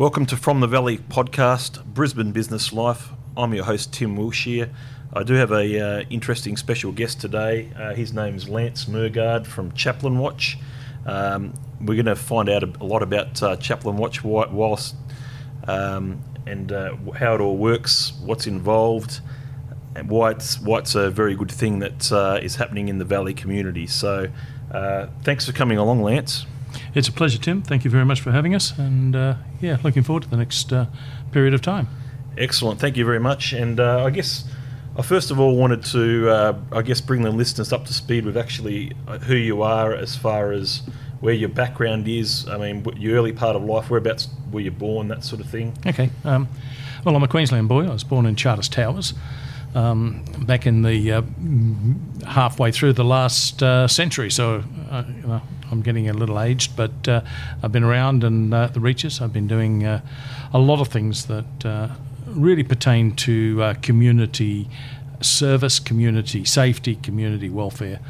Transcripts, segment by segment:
Welcome to From the Valley podcast, Brisbane Business Life. I'm your host, Tim Wilshire. I do have a uh, interesting special guest today. Uh, his name's Lance Mergard from Chaplain Watch. Um, we're going to find out a, lot about uh, Chaplain Watch whilst um, and uh, how it all works, what's involved, and why it's why it's a very good thing that uh, is happening in the Valley community. So, uh, thanks for coming along, Lance. It's a pleasure, Tim. Thank you very much for having us, and uh, yeah, looking forward to the next uh, period of time. Excellent. Thank you very much. And uh, I guess I first of all wanted to, uh, I guess, bring the listeners up to speed with actually uh, who you are as far as where your background is. I mean, your early part of life, whereabouts were you born, that sort of thing. Okay. Um, well, I'm a Queensland boy. I was born in Charters Towers. Um, back in the uh, halfway through the last uh, century, so uh, I'm getting a little aged, but uh, I've been around in uh, the reaches. I've been doing uh, a lot of things that really pertain to community service, community safety, community welfare,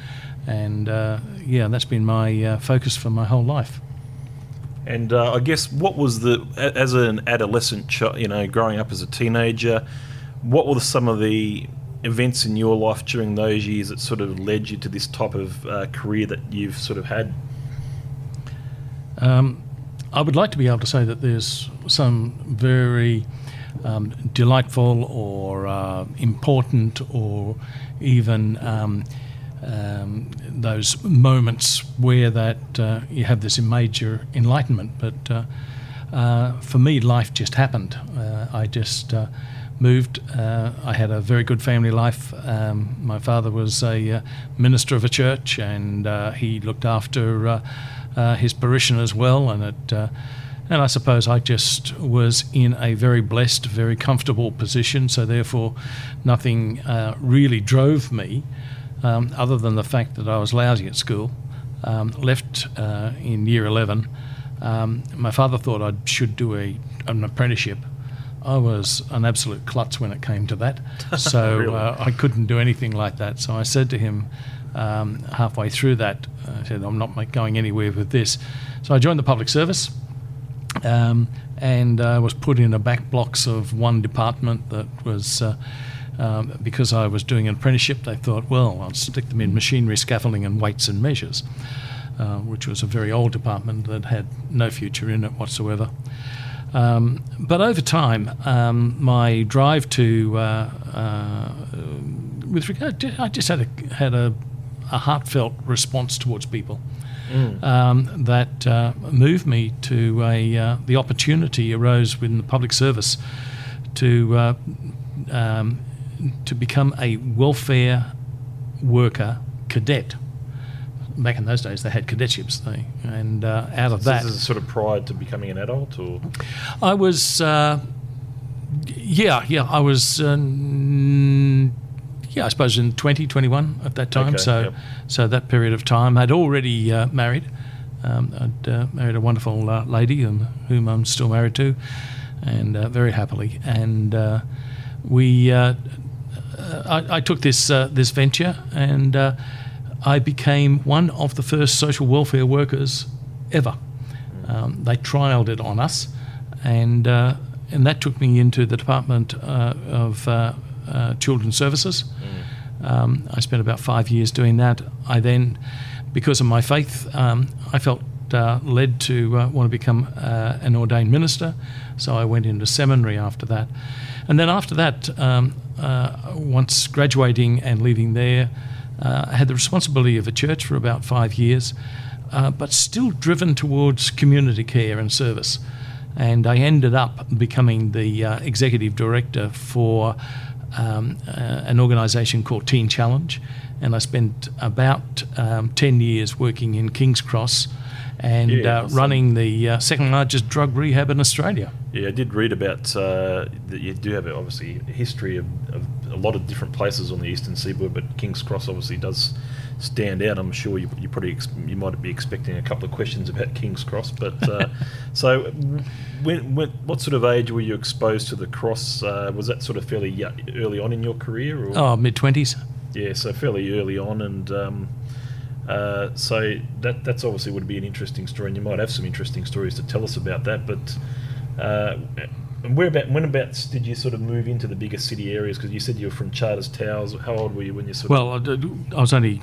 and yeah, that's been my focus for my whole life. And I guess what was the as an adolescent, you know, growing up as a teenager, what were some of the events in your life during those years that sort of led you to this type of uh, career that you've sort of had? Um, I would like to be able to say that there's some very um, delightful or uh, important or even um, um, those moments where that uh, you have this major enlightenment. But uh, uh for me, life just happened. Uh, I just uh, moved. I had a very good family life. Um, my father was a minister of a church, and he looked after uh, his parishioners well, and it. Uh, and I suppose I just was in a very blessed, very comfortable position, so therefore nothing uh, really drove me um, other than the fact that I was lousy at school. Um, left uh, in year 11. Um, my father thought I should do a, an apprenticeship. I was an absolute klutz when it came to that, so really? uh, I couldn't do anything like that. So I said to him, um, halfway through that, I said, I'm not going anywhere with this. So I joined the public service um, and uh, was put in a back blocks of one department that was. Uh, um, because I was doing an apprenticeship, they thought, well, I'll stick them in machinery, scaffolding, and weights and measures, uh, which was a very old department that had no future in it whatsoever. Um, but over time, um, my drive to, uh, uh, with regard, I just had a had a a heartfelt response towards people. Mm. Um, that uh, moved me to a uh, the opportunity arose within the public service to uh, um, to become a welfare worker cadet. Back in those days, they had cadetships, they, and uh, out of so that, this is sort of prior to becoming an adult, or I was, uh, yeah, yeah, I was uh, yeah, I suppose in 2021 at that time. Okay, so, yep. so that period of time, I'd already uh, married. Um, I'd uh, married a wonderful uh, lady um, whom I'm still married to, and uh, very happily. And uh, we, uh, I, I, took this this venture, and I became one of the first social welfare workers ever. Um, they trialled it on us, and and that took me into the Department of uh, Children's Services. Mm. Um, I spent about five years doing that. I then, because of my faith, um, I felt uh, led to uh, want to become uh, an ordained minister. So I went into seminary after that. And then after that, um, uh, once graduating and leaving there, uh, I had the responsibility of a church for about five years, but still driven towards community care and service. And I ended up becoming the executive director for um, uh, an organisation called Teen Challenge, and I spent about um, 10 years working in King's Cross and yeah, uh, running the uh, second largest drug rehab in Australia. Yeah, I did read about uh, that you do have obviously a history of, of, a lot of different places on the eastern seaboard, but King's Cross obviously does stand out. I'm sure you, you probably ex- you might be expecting a couple of questions about King's Cross, but uh, so when, when, what sort of age were you exposed to the cross? Uh, was that sort of fairly early on in your career? Or? Oh, mid twenties. Yeah, so fairly early on, and um, uh, so that that's obviously would be an interesting story, and you might have some interesting stories to tell us about that. But Uh, and where about, whenabouts did you sort of move into the bigger city areas? Because you said you were from Charters Towers. How old were you when you sort Well, I, did- I was only.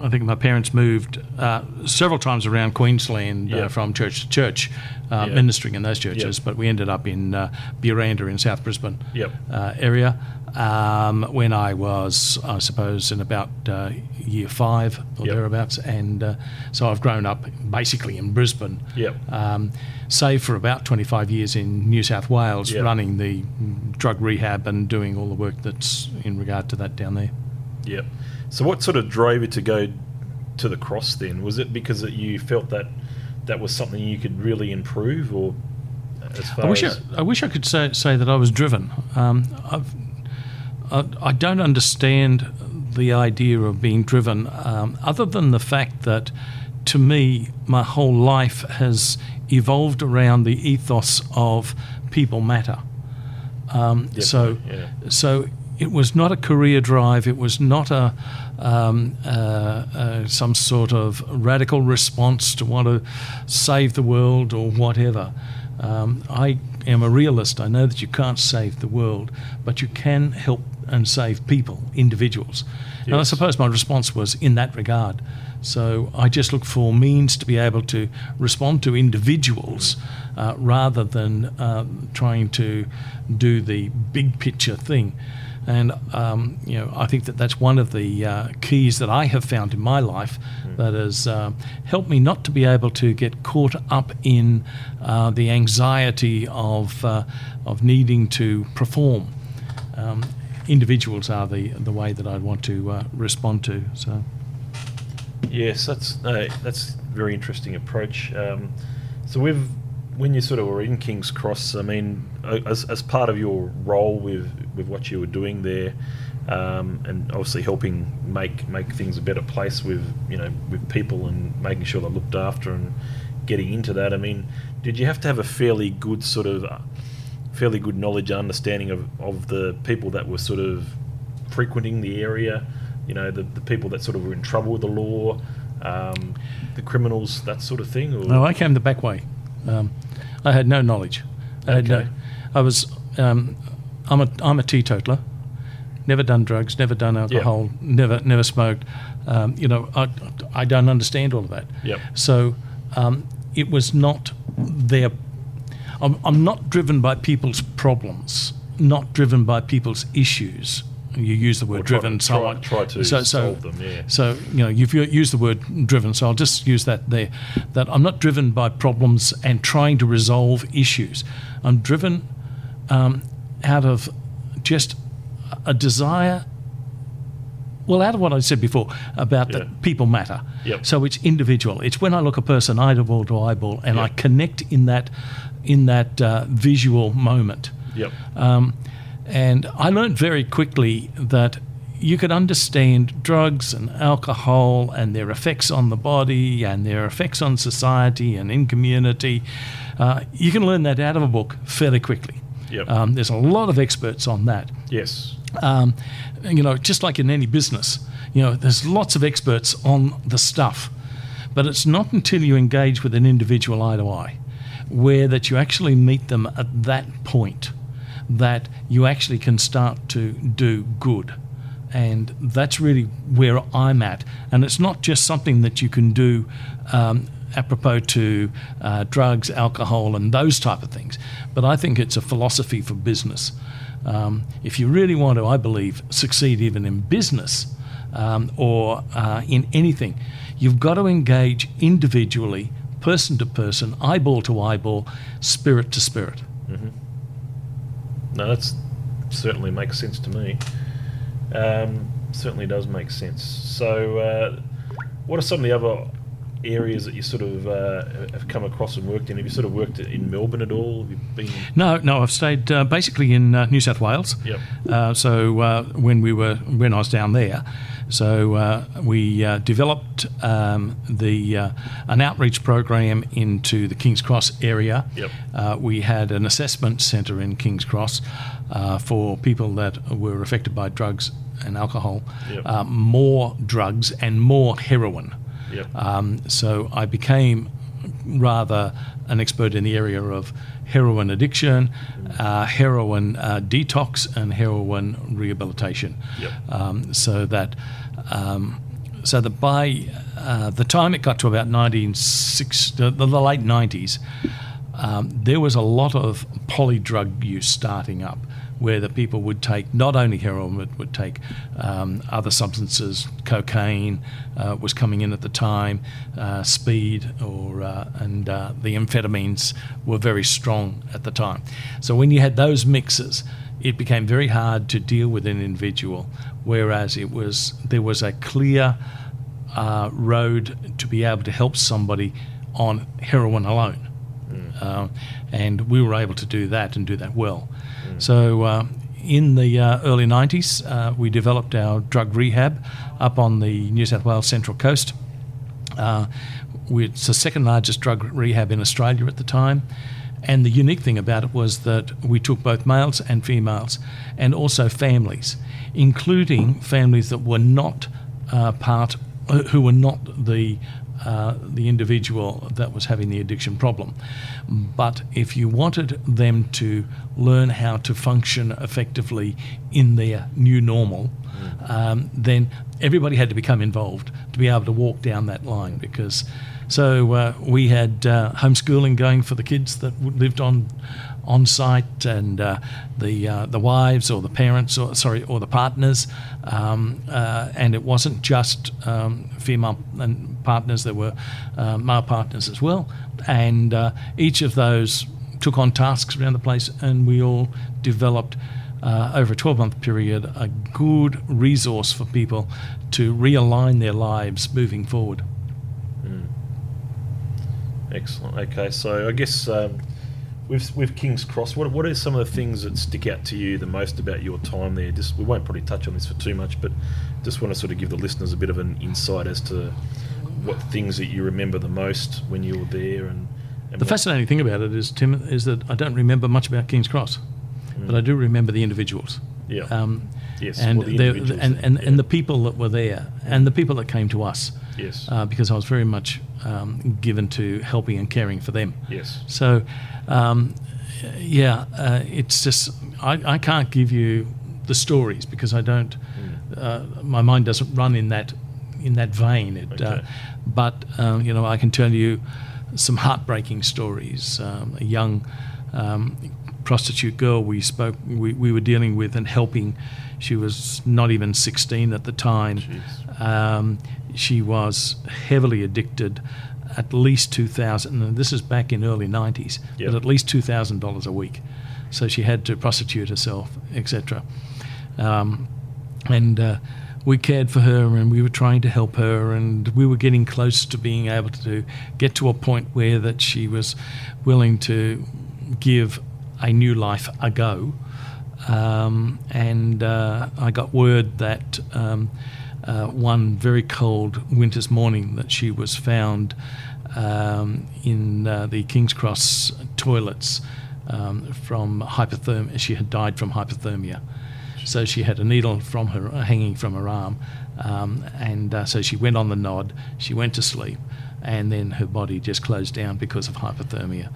I think my parents moved uh, several times around Queensland Yeah. uh, from church to church, uh, Yeah. ministering in those churches. Yep. But we ended up in uh, Buranda in South Brisbane Yep. uh, area um, when I was, I suppose, in about uh, year five or Yep. thereabouts. And uh, so I've grown up basically in Brisbane. Yep. Um, save for about 25 years in New South Wales, Yep. running the drug rehab and doing all the work that's in regard to that down there. Yep. So what sort of drove you to go to the cross then? Was it because that you felt that that was something you could really improve, or as far I wish I, as I wish I could say, say that I was driven. Um, I've, I, I don't understand the idea of being driven, um, other than the fact that, to me, my whole life has evolved around the ethos of people matter. Um, so, yeah. so it was not a career drive. It was not a um, uh, uh, some sort of radical response to want to save the world or whatever. Um, I am a realist. I know that you can't save the world, but you can help and save people, individuals. And I suppose my response was in that regard. So I just look for means to be able to respond to individuals uh, rather than um, trying to do the big picture thing. And um, you know, I think that that's one of the uh, keys that I have found in my life that has uh, helped me not to be able to get caught up in uh, the anxiety of uh, of needing to perform. Um, individuals are the the way that I'd want to uh, respond to. So. Yes, that's no, that's a very interesting approach. Um, so with when you sort of were in King's Cross, I mean, uh, as, as part of your role with with what you were doing there, um, and obviously helping make make things a better place with you know with people and making sure they're looked after and getting into that. I mean, did you have to have a fairly good sort of uh, fairly good knowledge and understanding of, of the people that were sort of frequenting the area, you know, the, the people that sort of were in trouble with the law, um, the criminals, that sort of thing? Or? No, I came the back way. Um, I had no knowledge. I had no. I was. Um, I'm a. I'm a teetotaler. Never done drugs. Never done alcohol. Never. Never smoked. Um, you know. I. I don't understand all of that. Yep. So um, it was not their. I'm, I'm not driven by people's problems. Not driven by people's issues. You use the word try driven. try- so I- try to so, so, solve them, yeah. so you know, you've used the word driven, so I'll just use that there. That I'm not driven by problems and trying to resolve issues. I'm driven um, out of just a desire. Well, out of what I said before about Yeah. that people matter. Yep. So it's individual. It's when I look a person eyeball to eyeball and I connect in that in that uh, visual moment. Yep. Um, and I learned very quickly that you could understand drugs and alcohol and their effects on the body and their effects on society and in community. Uh, you can learn that out of a book fairly quickly. Yep. Um, there's a lot of experts on that. yes. Um, you know, just like in any business, you know, there's lots of experts on the stuff, but it's not until you engage with an individual eye to eye, where that you actually meet them at that point, that you actually can start to do good. And that's really where I'm at. And it's not just something that you can do um, apropos to uh, drugs, alcohol, and those type of things. But I think it's a philosophy for business. Um, if you really want to, I believe, succeed even in business um, or uh, in anything, you've got to engage individually, person to person, eyeball to eyeball, spirit to spirit. No, that certainly makes sense to me. Um, certainly does make sense. So, uh, what are some of the other areas that you sort of uh, have come across and worked in? Have you sort of worked in Melbourne at all? Have you been? No, no, I've stayed uh, basically in uh, New South Wales. Yep. Uh, so uh, when we were when I was down there, so uh, we uh, developed um, the uh, an outreach program into the Kings Cross area. Yep. Uh, we had an assessment centre in Kings Cross uh, for people that were affected by drugs and alcohol, Yep. uh, more drugs and more heroin. Yep. Um, so I became rather an expert in the area of heroin addiction, uh, heroin uh, detox, and heroin rehabilitation. Yep. Um, so that um, so that by uh, the time it got to about 1960, the, the late 90s, um, there was a lot of polydrug use starting up where the people would take not only heroin but would take um, other substances. Cocaine uh, was coming in at the time, uh, speed, or uh, and uh, the amphetamines were very strong at the time. So when you had those mixes, it became very hard to deal with an individual. Whereas it was there was a clear uh, road to be able to help somebody on heroin alone. Uh, and we were able to do that and do that well. So, uh, in the uh, early 90s, uh, we developed our drug rehab up on the New South Wales Central Coast. Uh, we, it's the second largest drug rehab in Australia at the time. And the unique thing about it was that we took both males and females and also families, including families that were not uh, part, who were not the uh, the individual that was having the addiction problem. But if you wanted them to learn how to function effectively in their new normal, um, then everybody had to become involved to be able to walk down that line because. So uh, we had uh, homeschooling going for the kids that lived on on site, and uh, the uh, the wives or the parents, or sorry, or the partners, um, uh, and it wasn't just um, female and partners; there were uh, male partners as well, and uh, each of those took on tasks around the place, and we all developed. Uh, over a 12 month period, a good resource for people to realign their lives moving forward. Excellent. Okay, so I guess um, with with King's Cross, what what are some of the things that stick out to you the most about your time there? Just we won't probably touch on this for too much, but just want to sort of give the listeners a bit of an insight as to what things that you remember the most when you were there and. and The what- fascinating thing about it is, Tim, is that I don't remember much about King's Cross, but I do remember the individuals. Yeah. Um, yes. and, well, the the and, and, yeah. and the people that were there, and the people that came to us, yes. uh, because I was very much um, given to helping and caring for them. yes. So, um, yeah, uh, it's just I, I can't give you the stories because I don't. Uh, my mind doesn't run in that in that vein. It, uh, Okay. but um, you know, I can tell you some heartbreaking stories. Um, a young um, prostitute girl we spoke we, we were dealing with and helping. She was not even 16 at the time. Um, she was heavily addicted, at least two thousand. And this is back in early nineties, Yep. but at least two thousand dollars a week. So she had to prostitute herself, etc. Um, and uh, we cared for her, and we were trying to help her, and we were getting close to being able to get to a point where that she was willing to give a new life a go. Um, and uh, I got word that um, uh, one very cold winter's morning that she was found um, in uh, the King's Cross toilets um, from hypothermia. She had died from hypothermia. So she had a needle from her hanging from her arm, um, and uh, so she went on the nod. She went to sleep, and then her body just closed down because of hypothermia.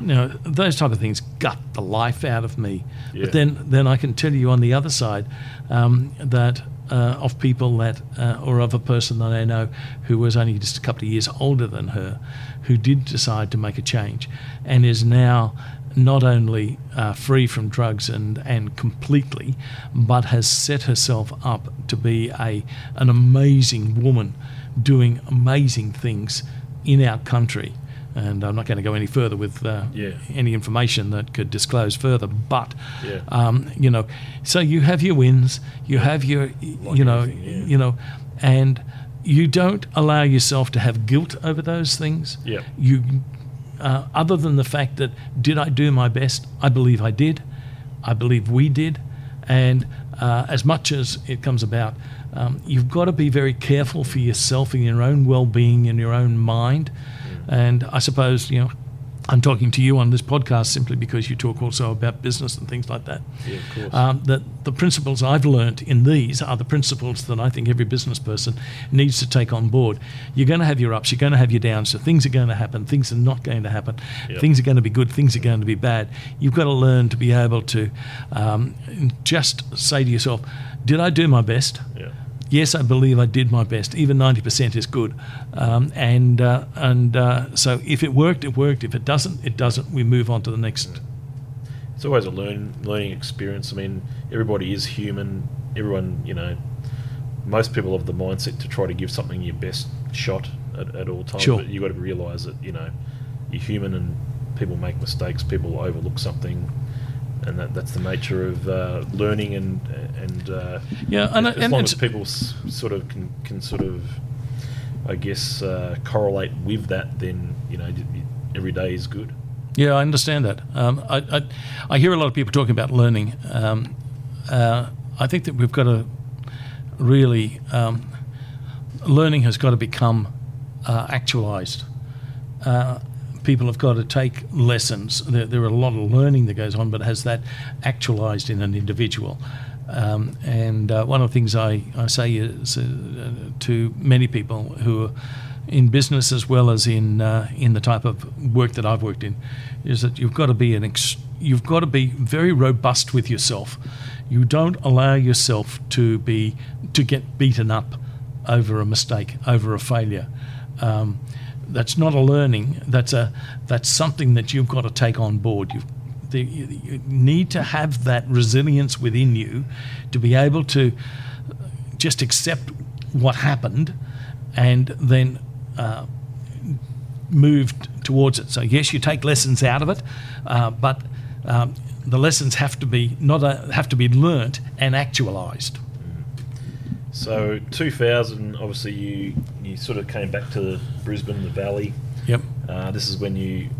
You know, those type of things gut the life out of me. Yeah. But then, then I can tell you on the other side um, that uh, of people that, uh, or of a person that I know who was only just a couple of years older than her, who did decide to make a change, and is now not only uh, free from drugs and, and completely, but has set herself up to be a an amazing woman, doing amazing things in our country. And I'm not going to go any further with uh, Yeah. any information that could disclose further. But Yeah. um, you know, so you have your wins, you have your, Like you know, yeah. you know, and you don't allow yourself to have guilt over those things. Yeah. You, uh, other than the fact that did I do my best? I believe I did. I believe we did. And uh, as much as it comes about, um, you've got to be very careful for yourself and your own well-being and your own mind. And I suppose you know, I'm talking to you on this podcast simply because you talk also about business and things like that. Yeah, of course. Um, that the principles I've learnt in these are the principles that I think every business person needs to take on board. You're going to have your ups, you're going to have your downs. So things are going to happen, things are not going to happen. Yep. Things are going to be good, things are going to be bad. You've got to learn to be able to um, just say to yourself, "Did I do my best?" yeah. Yes, I believe I did my best. Even ninety percent is good, um, and uh, and uh, so if it worked, it worked. If it doesn't, it doesn't. We move on to the next. It's always a learn, learning experience. I mean, everybody is human. Everyone, you know, most people have the mindset to try to give something your best shot at, at all times. Sure. But you've got to realise that, you know, you're human and people make mistakes, people overlook something. And that, that's the nature of uh, learning, and and uh, Yeah, and, as, as long as people s- sort of can, can sort of, I guess, uh, correlate with that, then you know, every day is good. yeah, I understand that. Um, I, I I hear a lot of people talking about learning. Um, uh, I think that we've got to really um, learning has got to become uh, actualized. People have got to take lessons. There, there are a lot of learning that goes on, but has that actualized in an individual? Um, and uh, one of the things I, I say is uh, to many people who are in business as well as in uh, in the type of work that I've worked in is that you've got to be an ex- you've got to be very robust with yourself. You don't allow yourself to be to get beaten up over a mistake, over a failure. Um, that's not a learning. That's a that's something that you've got to take on board. You've, the, you need to have that resilience within you to be able to just accept what happened and then uh, move towards it. So yes, you take lessons out of it, uh, but um, the lessons have to be not a, have to be learnt and actualised. So 2000, obviously you you sort of came back to Brisbane, the Valley. Yep. Uh, this is when you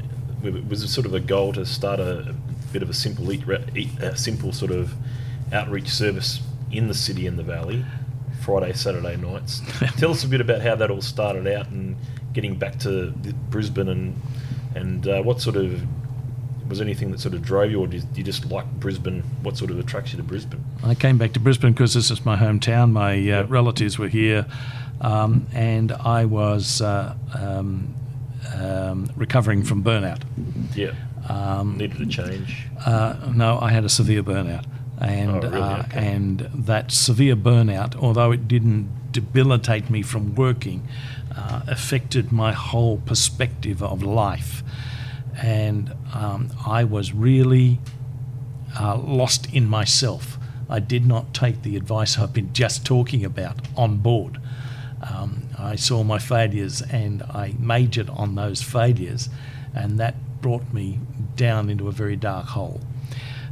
it was sort of a goal to start a, a bit of a simple eat, eat a simple sort of outreach service in the city and the Valley, Friday Saturday nights. Tell us a bit about how that all started out and getting back to Brisbane and and uh, what sort of was anything that sort of drove you, or did you just like Brisbane? What sort of attracts you to Brisbane? I came back to Brisbane because this is my hometown. My uh, Yep. relatives were here, um, and I was uh, um, um, recovering from burnout. Yeah, Um, needed a change. Uh, no, I had a severe burnout, and Oh, really? uh, Okay. and that severe burnout, although it didn't debilitate me from working, uh, affected my whole perspective of life, and um, I was really uh, lost in myself. I did not take the advice I've been just talking about on board. Um, I saw my failures and I majored on those failures, and that brought me down into a very dark hole.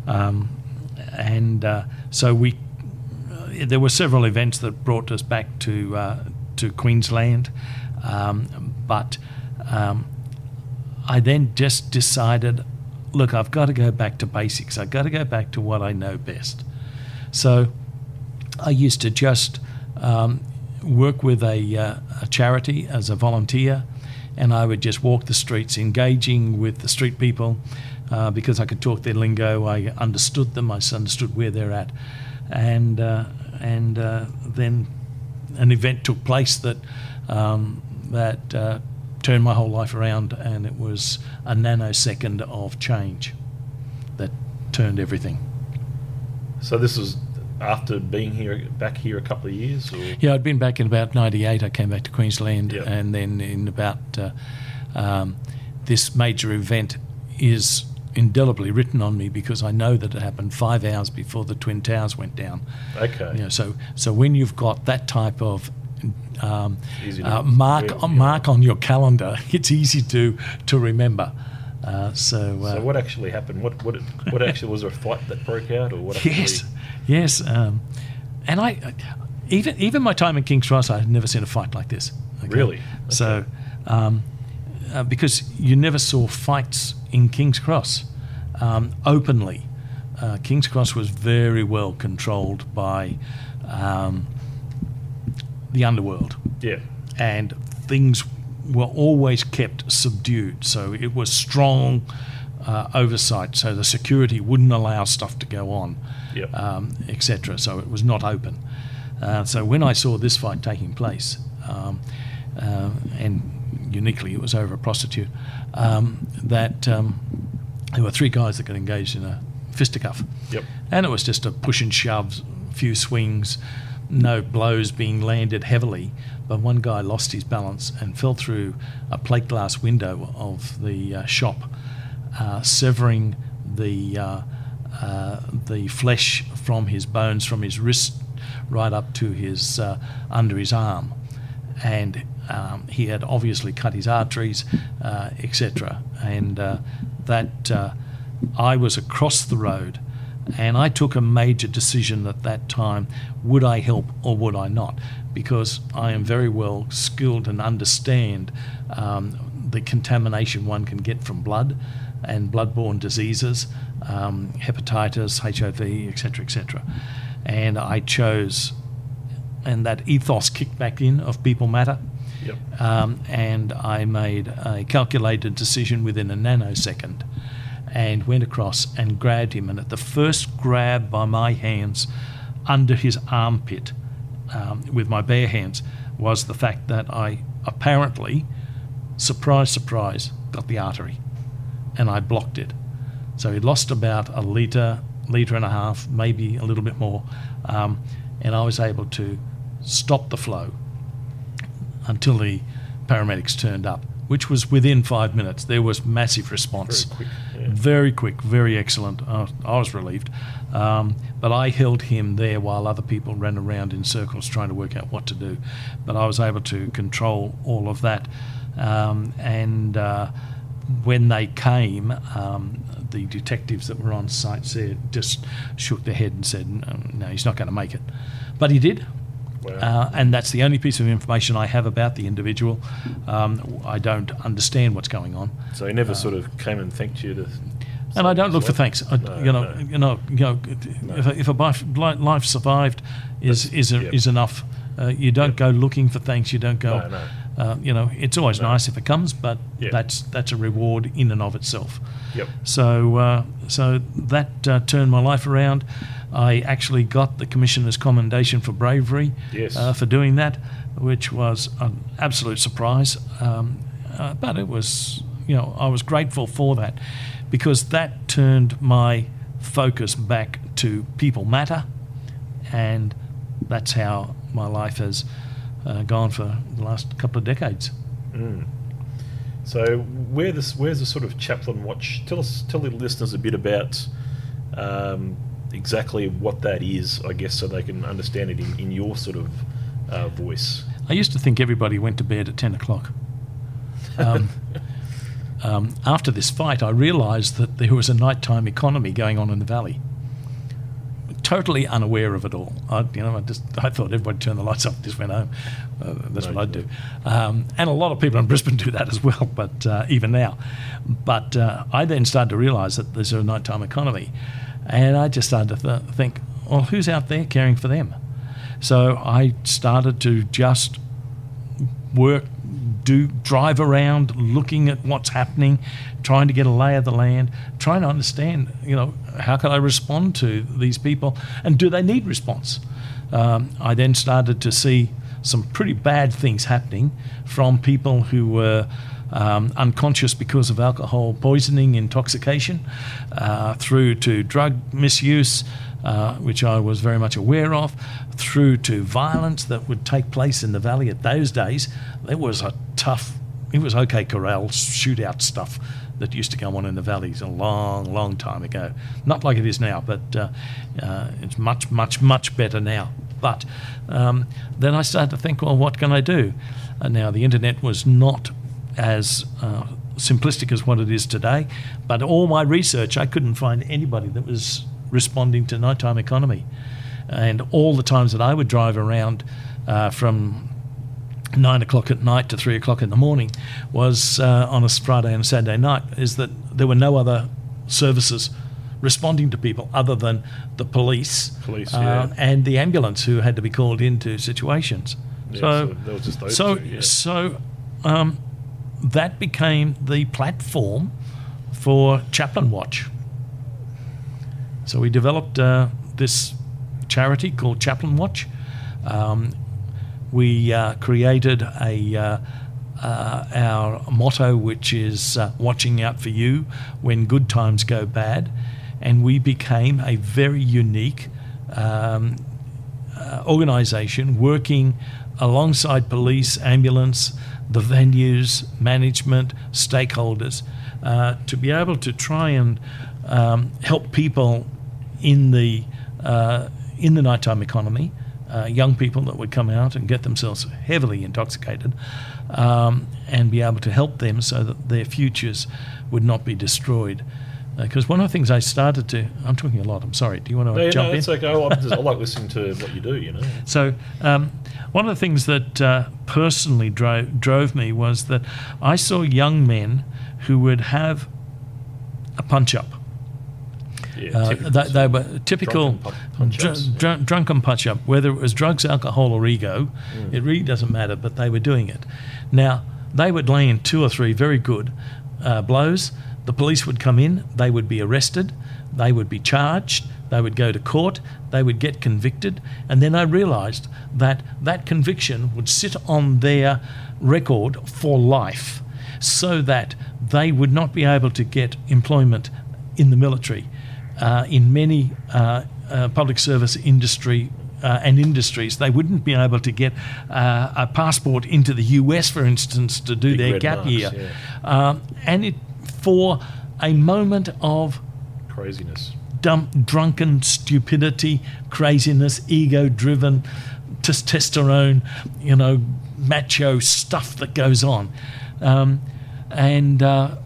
Um, and uh, so we, uh, there were several events that brought us back to uh, to Queensland, um, but um, I then just decided, look, I've got to go back to basics. I've got to go back to what I know best. So I used to just um, work with a, uh, a charity as a volunteer, and I would just walk the streets, engaging with the street people. Uh, because I could talk their lingo, I understood them. I understood where they're at, and uh, and uh, then an event took place that um, that uh, turned my whole life around, and it was a nanosecond of change that turned everything. So this was after being here, back here a couple of years, or Yeah, I'd been back in about '98. I came back to Queensland, Yep. and then in about uh, um, this major event is indelibly written on me because I know that it happened five hours before the Twin Towers went down. okay, You know, so so when you've got that type of um, uh, mark yeah. mark on your calendar, it's easy to to remember. Uh, so, uh, So what actually happened? What what what actually was there a fight that broke out, or what? Actually, Yes, yes. Um, and I, even even my time in King's Cross, I had never seen a fight like this. okay? Really? So, um, uh, because you never saw fights in King's Cross um, openly. Uh, King's Cross was very well controlled by um, the underworld Yeah. and things were always kept subdued. So it was strong uh, oversight. So the security wouldn't allow stuff to go on, Yep. um, etc. So it was not open. Uh, so when I saw this fight taking place, um, uh, and uniquely it was over a prostitute, um, that um, there were three guys that got engaged in a fisticuff. Yep. And it was just a push and shove, a few swings, no blows being landed heavily. But one guy lost his balance and fell through a plate glass window of the uh, shop, uh, severing the uh, uh, the flesh from his bones from his wrist right up to his uh, under his arm, and um, he had obviously cut his arteries, etc. And that I was across the road, and I took a major decision at that time: would I help or would I not? Because I am very well skilled and understand um, the contamination one can get from blood and bloodborne diseases, um, hepatitis, HIV, etc., etc. And I chose, and that ethos kicked back in of people matter. Yep. Um, and I made a calculated decision within a nanosecond and went across and grabbed him. And at the first grab by my hands under his armpit um, with my bare hands was the fact that I apparently, surprise, surprise, got the artery and I blocked it. So he lost about a litre, litre and a half, maybe a little bit more. Um, and I was able to stop the flow until the paramedics turned up, which was within five minutes. There was massive response. Very quick. Yeah. Very quick, very excellent. I, I was relieved. Um, but I held him there while other people ran around in circles trying to work out what to do. But I was able to control all of that. Um, and uh, when they came, um, the detectives that were on site said, just shook their head and said, no, no he's not going to make it. But he did. Wow. Uh, and that's the only piece of information I have about the individual. Um, I don't understand what's going on, so he never sort of came and thanked you to. and I don't look for thanks. I, No, you know, no. you know, you know, if a, if a life, life survived is That's- is a, yep. is enough. Uh, you don't Yep. go looking for thanks. You don't go. No, no. Uh, you know, it's always No. nice if it comes, but Yeah. that's that's a reward in and of itself. Yep. So, uh, so that uh, turned my life around. I actually got the commissioner's commendation for bravery Yes. uh, for doing that, which was an absolute surprise. Um, uh, but it was, you know, I was grateful for that because that turned my focus back to people matter, and that's how my life has uh, gone for the last couple of decades. Mm. So where this where's the sort of chaplain watch? Tell us, tell the listeners a bit about um, exactly what that is, I guess, so they can understand it in, in your sort of uh, voice. I used to think everybody went to bed at 10 o'clock. Um, um, after this fight, I realised that there was a nighttime economy going on in the valley. Totally unaware of it all. I, you know, I just I thought everybody turned the lights off, and just went home. Uh, that's what I'd do. Um, and a lot of people in Brisbane do that as well. But uh, even now, but uh, I then started to realise that there's a nighttime economy, and I just started to th- think, well, who's out there caring for them? So I started to just work, do drive around, looking at what's happening, trying to get a lay of the land, trying to understand, you know, how can I respond to these people, and do they need response? Um, I then started to see some pretty bad things happening from people who were. Um, unconscious because of alcohol poisoning, intoxication, uh, through to drug misuse, uh, which I was very much aware of, through to violence that would take place in the valley at those days. There was a tough, it was OK Corral shootout stuff that used to go on in the valleys a long, long time ago. Not like it is now, but uh, uh, it's much, much, much better now. But um, then I started to think, well, what can I do? And now the internet was not as uh, simplistic as what it is today, but all my research, I couldn't find anybody that was responding to nighttime economy. And all the times that I would drive around uh, from nine o'clock at night to three o'clock in the morning was uh, on a Friday and Saturday night, is that there were no other services responding to people other than the police, Police, uh, yeah. and the ambulance who had to be called into situations. Yeah, so, so just those so, yeah. so um, that became the platform for Chaplain Watch. So we developed uh, this charity called Chaplain Watch. Um, we uh, created a uh, uh, our motto, which is uh, watching out for you when good times go bad, and we became a very unique um, uh, organisation working alongside police, ambulance, the venues, management, stakeholders, uh, to be able to try and um, help people in the uh, in the nighttime economy, uh, young people that would come out and get themselves heavily intoxicated, um, and be able to help them so that their futures would not be destroyed. Because one of the things I started to, I'm talking a lot. I'm sorry. Do you want to No, jump no, in? it's okay. I, just, I like listening to what you do. You know. So, um, one of the things that uh, personally drove, drove me was that I saw young men who would have a punch up. Yeah. Uh, they, they were typical drunken punch-ups, dr- drunken punch up, whether it was drugs, alcohol, or ego, Mm. it really doesn't matter, but they were doing it. Now, they would lay in two or three very good uh, blows. The police would come in, they would be arrested, they would be charged, they would go to court, they would get convicted, and then I realised that that conviction would sit on their record for life so that they would not be able to get employment in the military. Uh, in many uh, uh, public service industry uh, and industries, they wouldn't be able to get uh, a passport into the US, for instance, to do Big their gap marks, year. yeah. Um, and it for a moment of Craziness. dump, drunken stupidity, craziness, ego driven, testosterone, you know, macho stuff that goes on. Um, and, uh,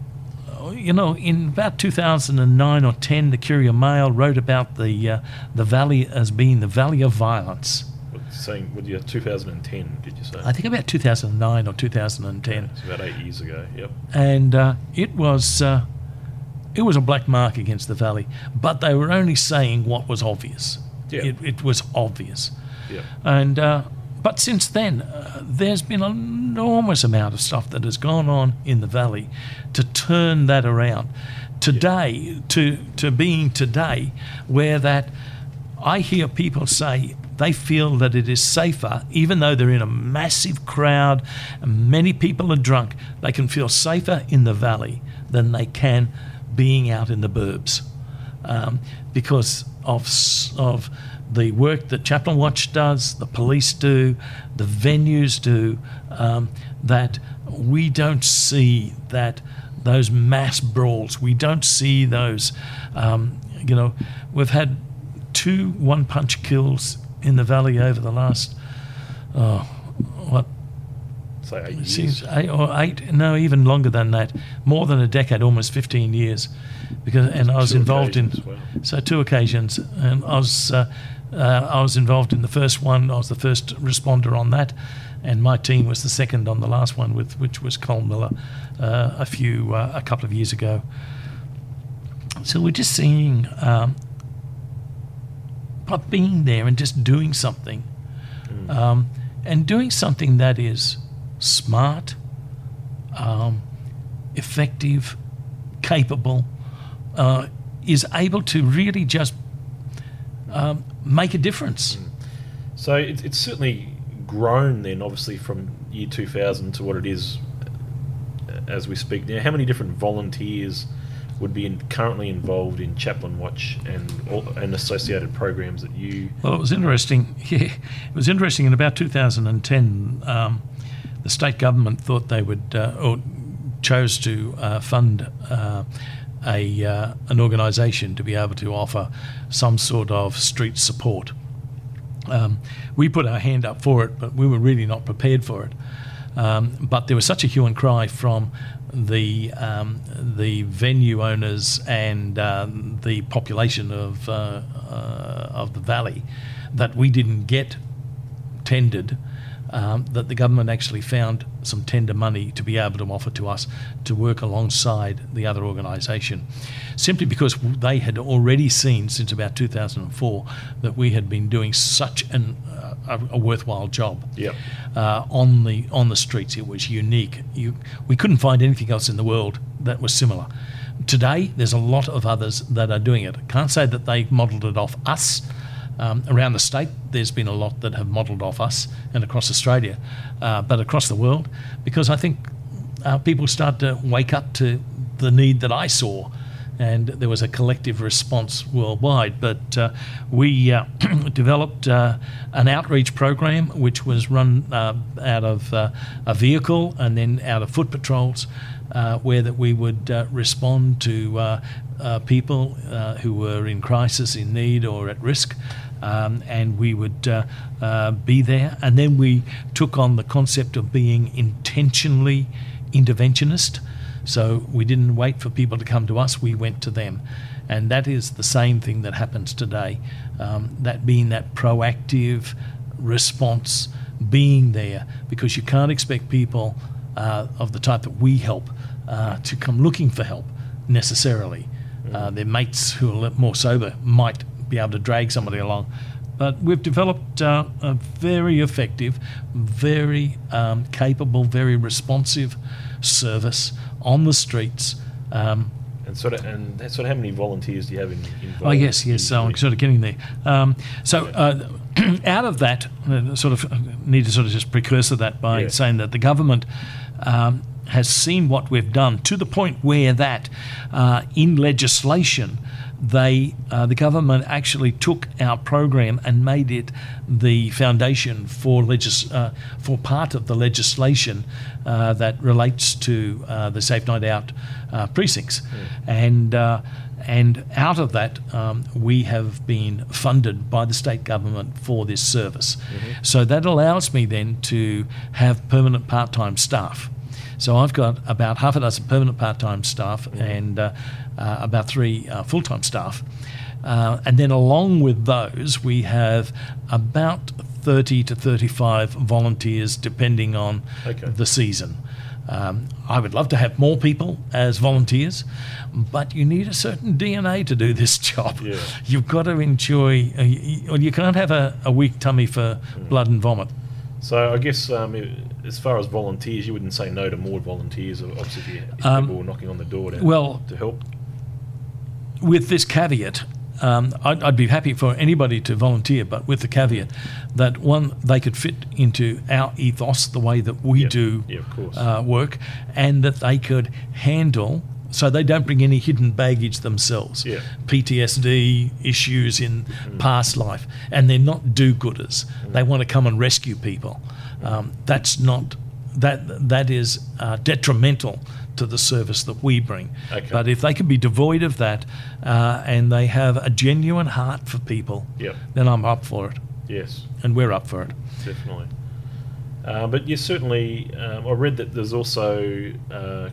you know, in about 2009 or 10, the Courier Mail wrote about the, uh, the valley as being the valley of violence. Saying, what you 2010? Did you say? I think about 2009 or 2010. It's about eight years ago. Yep. and uh, it was uh, it was a black mark against the valley. But they were only saying what was obvious. Yeah. It, it was obvious, Yep. and uh, but since then, uh, there's been an enormous amount of stuff that has gone on in the valley to turn that around. Today, to to being today, where that I hear people say they feel that it is safer, even though they're in a massive crowd and many people are drunk, they can feel safer in the valley than they can being out in the burbs um, because of, of the work that Chaplain Watch does, the police do, the venues do, um, that we don't see that those mass brawls. We don't see those. Um, you know, we've had two one-punch kills in the valley over the last, oh, what Say eight years. seems eight or eight, no, even longer than that, more than a decade, almost 15 years. Because and I was Two involved in wow. so two occasions, and I was uh, uh, I was involved in the first one. I was the first responder on that, and my team was the second on the last one, with which was Cole Miller, uh, a few uh, a couple of years ago. So we're just seeing, um, but being there and just doing something, um, and doing something that is smart, um, effective, capable, uh, is able to really just um, make a difference. So it, it's certainly grown then, obviously, from year 2000 to what it is uh, as we speak now. How many different volunteers would be in, currently involved in Chaplain Watch and all, and associated programs that you? Well, it was interesting. Yeah, it was interesting. In about 2010, um, the state government thought they would, uh, or chose to uh, fund uh, a uh, an organisation to be able to offer some sort of street support. Um, we put our hand up for it, but we were really not prepared for it. Um, but there was such a hue and cry from the um, the venue owners and um, the population of uh, uh, of the valley that we didn't get tendered um, that the government actually found some tender money to be able to offer to us to work alongside the other organisation, simply because they had already seen since about 2004 that we had been doing such an, uh, a, a worthwhile job Yep. uh, on the on the streets. It was unique. You, we couldn't find anything else in the world that was similar. Today, there's a lot of others that are doing it. Can't say that they modelled it off us. Um, around the state, there's been a lot that have modelled off us and across Australia, uh, but across the world, because I think uh, people start to wake up to the need that I saw, and there was a collective response worldwide. But uh, we uh, developed uh, an outreach program which was run uh, out of a vehicle and then out of foot patrols, uh, where that we would uh, respond to uh, people who were in crisis, in need, or at risk. Um, and we would uh, uh, be there. And then we took on the concept of being intentionally interventionist. So we didn't wait for people to come to us, we went to them. And that is the same thing that happens today. Um, that being that proactive response, being there, because you can't expect people uh, of the type that we help uh, to come looking for help necessarily. Uh, their mates who are more sober might be able to drag somebody along. But we've developed uh, a very effective, very um, capable, very responsive service on the streets. Um, And sort of, and sort of, how many volunteers do you have in, involved? Oh yes, yes. So I'm sort of getting there. Um, so uh, out of that, uh, sort of uh, need to sort of just precursor that by Yeah. saying that the government um, has seen what we've done to the point where that uh, in legislation. They, uh, the government actually took our program and made it the foundation for legis- uh, for part of the legislation uh, that relates to uh, the Safe Night Out uh, precincts, and uh, and out of that, um, we have been funded by the state government for this service. So that allows me then to have permanent part time staff. So I've got about half a dozen permanent part time staff and uh, uh, about three uh, full time staff. Uh, and then along with those, we have about 30 to 35 volunteers depending on Okay. the season. Um, I would love to have more people as volunteers, but you need a certain DNA to do this job. Yeah. You've got to enjoy, uh, you, you can't have a, a weak tummy for blood and vomit. So I guess um, as far as volunteers, you wouldn't say no to more volunteers. Obviously, if, you, if Um, people were knocking on the door to, well- to help. with this caveat, um, I'd, I'd be happy for anybody to volunteer, but with the caveat that one, they could fit into our ethos, the way that we Yeah. do Yeah, uh, work, and that they could handle. So they don't bring any hidden baggage themselves, Yeah. PTSD issues in past life, and they're not do-gooders. They want to come and rescue people. Um, that's not that that is uh, detrimental to the service that we bring. Okay. But if they can be devoid of that uh, and they have a genuine heart for people, Yep. then I'm up for it, Yes, and we're up for it. definitely. Uh, but yes, certainly. Um, I read that there's also uh,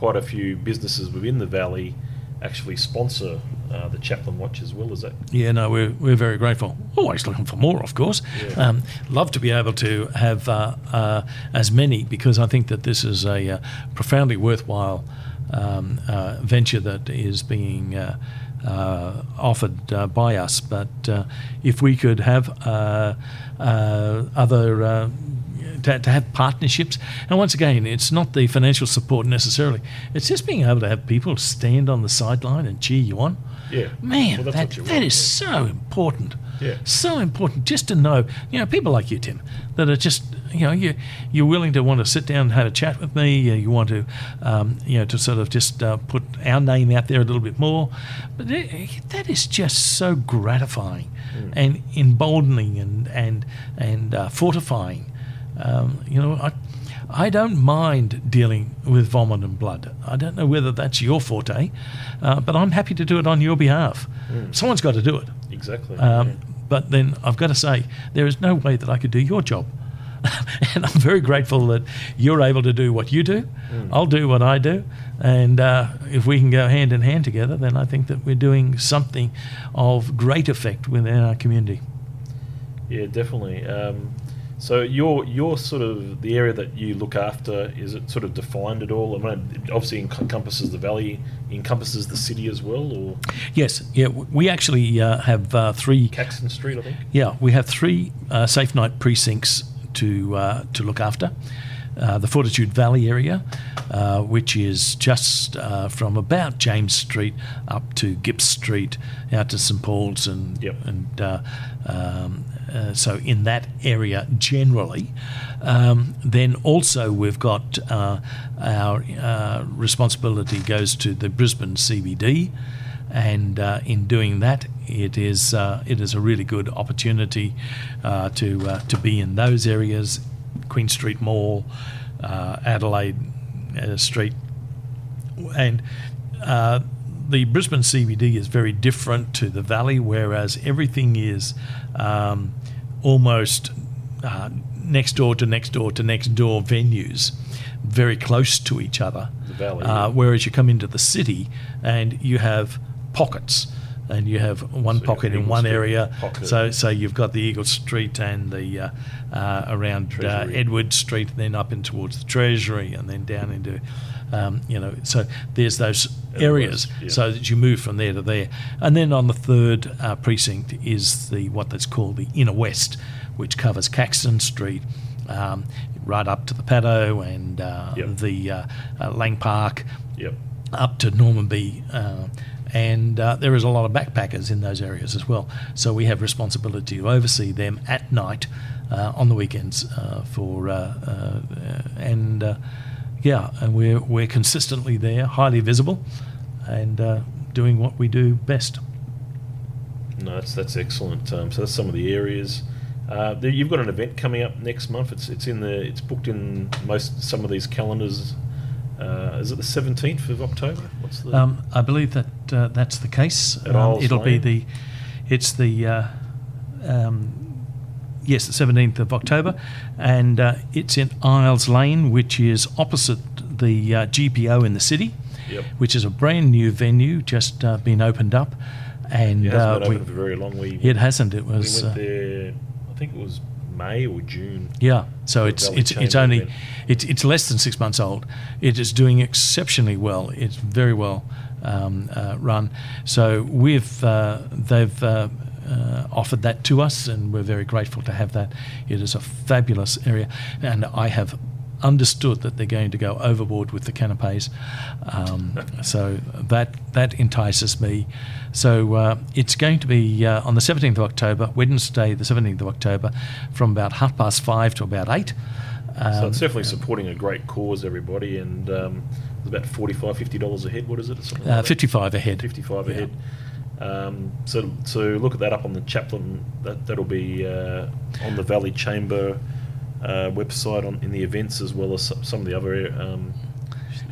quite a few businesses within the valley actually sponsor uh, the Chaplain Watch as well. Is that? Yeah, no, we're, we're very grateful. Always looking for more, of course. Yeah. Um, love to be able to have uh, uh, as many because I think that this is a uh, profoundly worthwhile um, uh, venture that is being uh, uh, offered uh, by us. But uh, if we could have uh, uh, other uh, to, to have partnerships. And once again, it's not the financial support necessarily. It's just being able to have people stand on the sideline and cheer you on. Yeah. Man, Well, that, that want, is yeah. so important. Yeah. So important just to know, you know, people like you, Tim, that are just, you know, you, you're willing to want to sit down and have a chat with me. uh, You want to, um, you know, to sort of just uh, put our name out there a little bit more. But it, that is just so gratifying Mm. and emboldening and, and, and uh, fortifying. Um, you know, I, I don't mind dealing with vomit and blood. I don't know whether that's your forte, uh, but I'm happy to do it on your behalf. Someone's got to do it. Exactly. Um, yeah. But then I've got to say, there is no way that I could do your job. and I'm very grateful that you're able to do what you do. I'll do what I do. And uh, if we can go hand in hand together, then I think that we're doing something of great effect within our community. Yeah, definitely. Um, So your your sort of the area that you look after is it sort of defined at all? I mean, it obviously encompasses the valley, encompasses the city as well, or Yes, yeah, we actually uh, have uh, three. Caxton Street, I think. Yeah, we have three uh, safe night precincts to uh, to look after. Uh, the Fortitude Valley area, uh, which is just uh, from about James Street up to Gipps Street, out to St Paul's, and Yep. and uh, um, uh, so in that area generally. Um, then also we've got uh, our uh, responsibility goes to the Brisbane CBD and uh, in doing that, it is uh, it is a really good opportunity uh, to to be in those areas, Queen Street Mall, Adelaide Street, and the Brisbane CBD is very different to the Valley, whereas everything is um, almost uh, next door to next door to next door venues, very close to each other. The Valley, Uh, whereas you come into the city and you have pockets. And you have one So pocket in one Street area, pocket. so so you've got the Eagle Street and the uh, uh, around uh, Edward Street, and then up in towards the Treasury, and then down into, um, you know, so there's those areas, yeah. so that you move from there to there, and then on the third uh, precinct is the what that's called the Inner West, which covers Caxton Street. Um, right up to the Paddo and uh, Yep. the uh, uh, Lang Park, Yep. up to Normanby, uh, and uh, there is a lot of backpackers in those areas as well. So we have responsibility to oversee them at night, uh, on the weekends, uh, for uh, uh, and uh, yeah, and we're we're consistently there, highly visible, and uh, doing what we do best. No, that's that's excellent. Um, so that's some of the areas. Uh, you've got an event coming up next month. It's it's in the it's booked in most some of these calendars. Uh, is it the seventeenth of October? What's the Um, I believe that uh, that's the case. Um, it'll be the, it's the, uh, um, yes, the seventeenth of October, and uh, it's in Isles Lane, which is opposite the uh, GPO in the city, Yep. which is a brand new venue just uh, been opened up, and It hasn't uh, been we, open for very long. We it hasn't. It we was. went uh, there. I think it was May or June. Yeah, so it's it's it's only it's it's less than six months old. It is doing exceptionally well. It's very well um, uh, run. So we've uh, they've uh, uh, offered that to us, and we're very grateful to have that. It is a fabulous area, and I have understood that they're going to go overboard with the canapes. Um, so that that entices me. So uh, it's going to be uh, on the 17th of October, Wednesday, the 17th of October, from about half past five to about eight. So Um, it's definitely supporting a great cause, everybody, and um, it's about 45 50 dollars a head. What is it? Something uh, like that? 55 ahead. 55 Yeah. ahead. Um, so, so look at that up on the Chaplain. That that'll be uh, on the Valley Chamber uh, website on in the events as well as some, of the other. Um,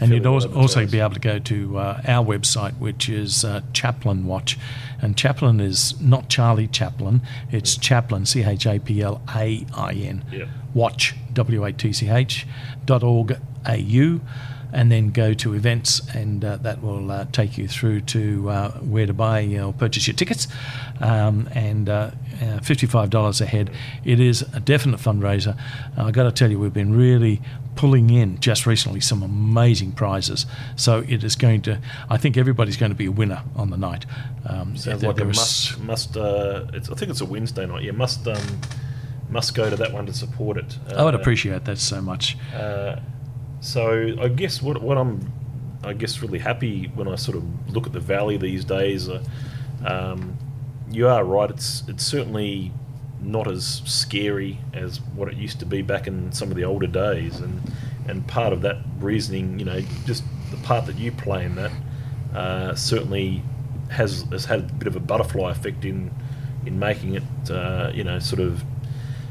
And you'd also, also be able to go to uh, our website, which is uh, Chaplain Watch. And Chaplain is not Charlie Chaplin, it's Chaplain, C H A P L A I N. Yeah. Watch, W A T C H, dot org au. And then go to events, and uh, that will uh, take you through to uh, where to buy or purchase your tickets. Um, and uh, uh, $55 a head. It is a definite fundraiser. Uh, I've got to tell you, we've been really pulling in just recently some amazing prizes. So it is going to, I think everybody's going to be a winner on the night. Um, Sounds there- like a there is- must. Must. Uh, it's, I think it's a Wednesday night. Yeah, must. Um, must go to that one to support it. I would Uh, appreciate that so much. Uh, so I guess what what I'm, I guess really happy when I sort of look at the valley these days. Uh, um, you are right. It's it's certainly not as scary as what it used to be back in some of the older days, and and part of that reasoning, you know, just the part that you play in that, uh, certainly has has had a bit of a butterfly effect in in making it, uh, you know, sort of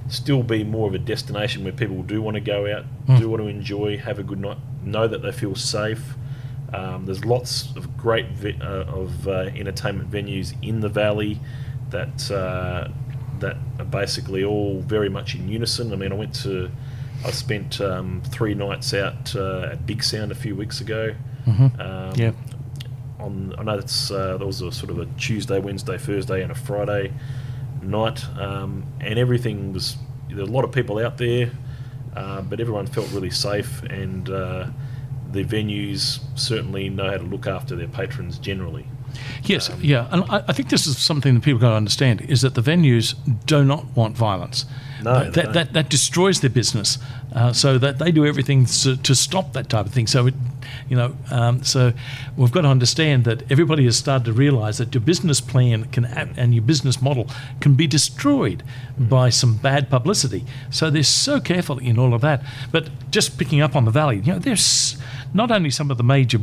still be more of a destination where people do want to go out, Mm. do want to enjoy, have a good night, know that they feel safe. Um, there's lots of great ve- uh, of uh, entertainment venues in the valley that uh, that are basically all very much in unison. I mean, I went to, I spent um, three nights out uh, at Big Sound a few weeks ago. Mhm. Um, Yeah. On I know it's uh, there was a sort of a Tuesday, Wednesday, Thursday, and a Friday night, um, and everything was there were a lot of people out there, uh, but everyone felt really safe, and uh, the venues certainly know how to look after their patrons generally. Yes, yeah, and I, I think this is something that people got to understand is that the venues do not want violence. No, Uh, that, that that destroys their business. Uh, so that they do everything to, to stop that type of thing. So it, you know, um, so we've got to understand that everybody has started to realise that your business plan can and your business model can be destroyed by some bad publicity. So they're so careful in all of that. But just picking up on the valley, you know, there's not only some of the major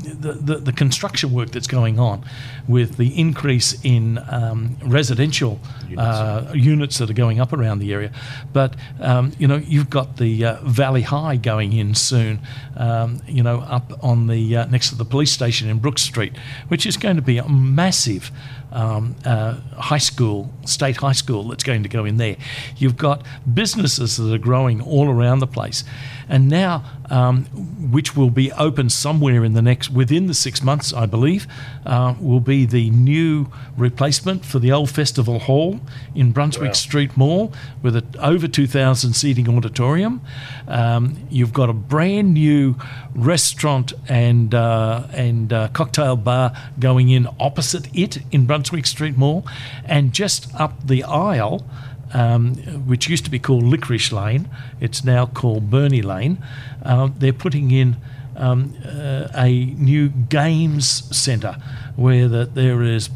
the, the, the construction work that's going on with the increase in um, residential uh, units that are going up around the area. But, um, you know, you've got the uh, Valley High going in soon, um, you know, up on the uh, next to the police station in Brook Street, which is going to be a massive um, uh, high school, state high school that's going to go in there. You've got businesses that are growing all around the place. And now, um, which will be open somewhere in the next, within the six months, I believe, uh, will be the new replacement for the old festival hall in Brunswick Wow. Street Mall with an over 2,000 seating auditorium. Um, you've got a brand new restaurant and uh, and uh, cocktail bar going in opposite it in Brunswick Street Mall, and just up the aisle. Um, which used to be called Licorice Lane, it's now called Bernie Lane. Uh, they're putting in um, uh, a new games centre where that there is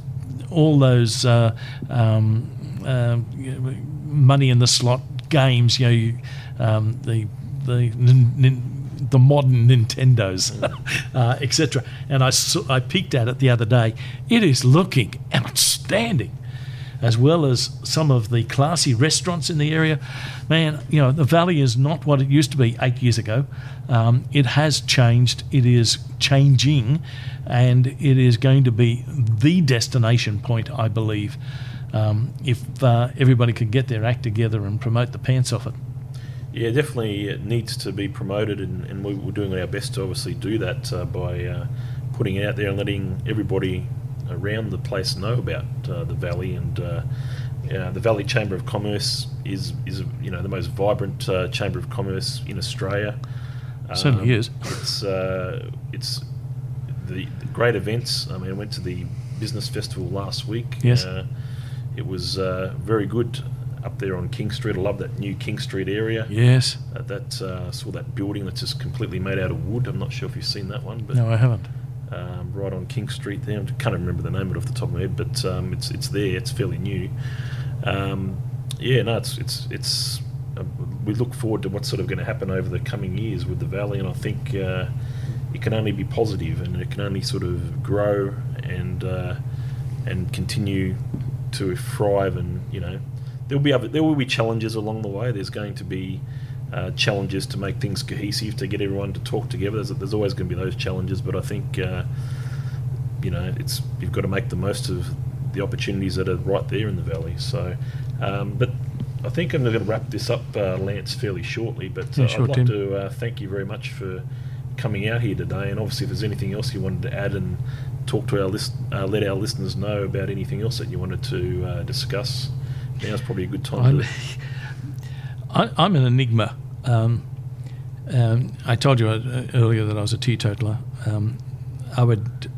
all those uh, um, um, money in the slot games, you know, you, um, the the nin, nin, the modern Nintendos, uh, etc. And I saw, I peeked at it the other day. It is looking outstanding, as well as some of the classy restaurants in the area. Man, you know, the valley is not what it used to be eight years ago. Um, it has changed. It is changing, and it is going to be the destination point, I believe, um, if uh, everybody could get their act together and promote the pants off it. Yeah, definitely it needs to be promoted, and, and we, we're doing our best to obviously do that uh, by uh, putting it out there and letting everybody around the place know about uh, the valley. And uh, yeah, the Valley Chamber of Commerce is is you know the most vibrant uh, chamber of commerce in Australia. Certainly is. It's uh, it's the, the great events. I mean, I went to the business festival last week. Yes. Uh, it was uh, very good up there on King Street. I love that new King Street area. Yes. Uh, that uh, saw that building that's just completely made out of wood. I'm not sure if you've seen that one, but No, I haven't. Um, right on King Street there. I can't remember the name of it off the top of my head, but um, it's it's there. It's fairly new. Um, yeah, no, it's it's it's. Uh, we look forward to what's sort of going to happen over the coming years with the valley, and I think uh, it can only be positive, and it can only sort of grow and uh, and continue to thrive. And you know, there'll be other, there will be challenges along the way. There's going to be uh, challenges to make things cohesive, to get everyone to talk together. There's, there's always going to be those challenges, but I think uh, you know it's you've got to make the most of the opportunities that are right there in the valley. So, um, but I think I'm going to wrap this up, uh, Lance, fairly shortly. But uh, Yeah, sure, I'd like Tim. to uh, thank you very much for coming out here today. And obviously, if there's anything else you wanted to add and talk to our list, uh, let our listeners know about anything else that you wanted to uh, discuss. Now's probably a good time to. I, I'm an enigma. Um, um, I told you uh, earlier that I was a teetotaler. Um, I would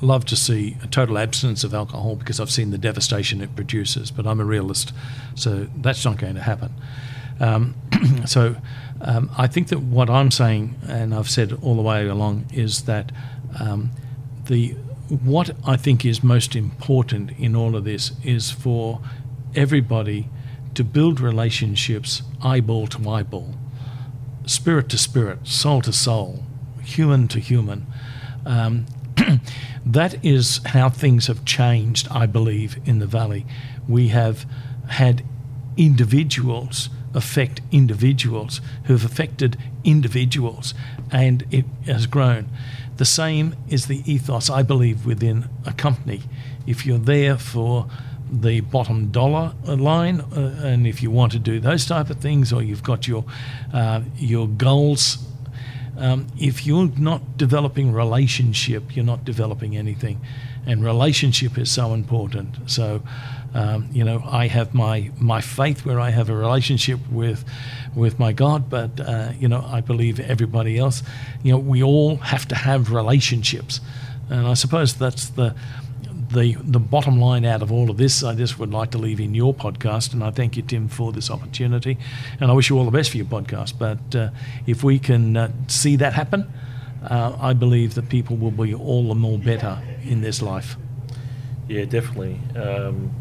love to see a total abstinence of alcohol because I've seen the devastation it produces, but I'm a realist, so that's not going to happen. Um, so um, I think that what I'm saying, and I've said all the way along, is that um, the what I think is most important in all of this is for everybody to build relationships eyeball to eyeball, spirit to spirit, soul to soul, human to human. Um, that is how things have changed, I believe, in the valley. We have had individuals affect individuals who've affected individuals, and it has grown. The same is the ethos, I believe, within a company. If you're there for the bottom dollar line, uh, and if you want to do those type of things, or you've got your uh, your goals um, if you're not developing relationship, you're not developing anything. and relationship is so important. So, um, you know, I have my my faith where I have a relationship with with my God, but uh, you know, I believe everybody else. You know, we all have to have relationships, and I suppose that's the the the bottom line out of all of this, I just would like to leave in your podcast, and I thank you, Tim, for this opportunity, and I wish you all the best for your podcast. But uh, if we can uh, see that happen, uh, I believe that people will be all the more better in this life. Yeah, definitely. Um,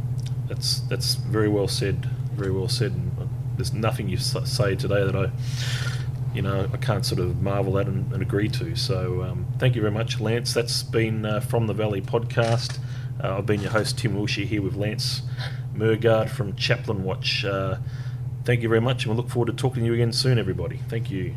that's that's very well said. Very well said. And there's nothing you say today that I, you know, I can't sort of marvel at and, and agree to. So um, thank you very much, Lance. That's been uh, from the Valley podcast. Uh, I've been your host, Tim Wilshire, here with Lance Mergard from Chaplain Watch. Uh, thank you very much, and we look forward to talking to you again soon, everybody. Thank you.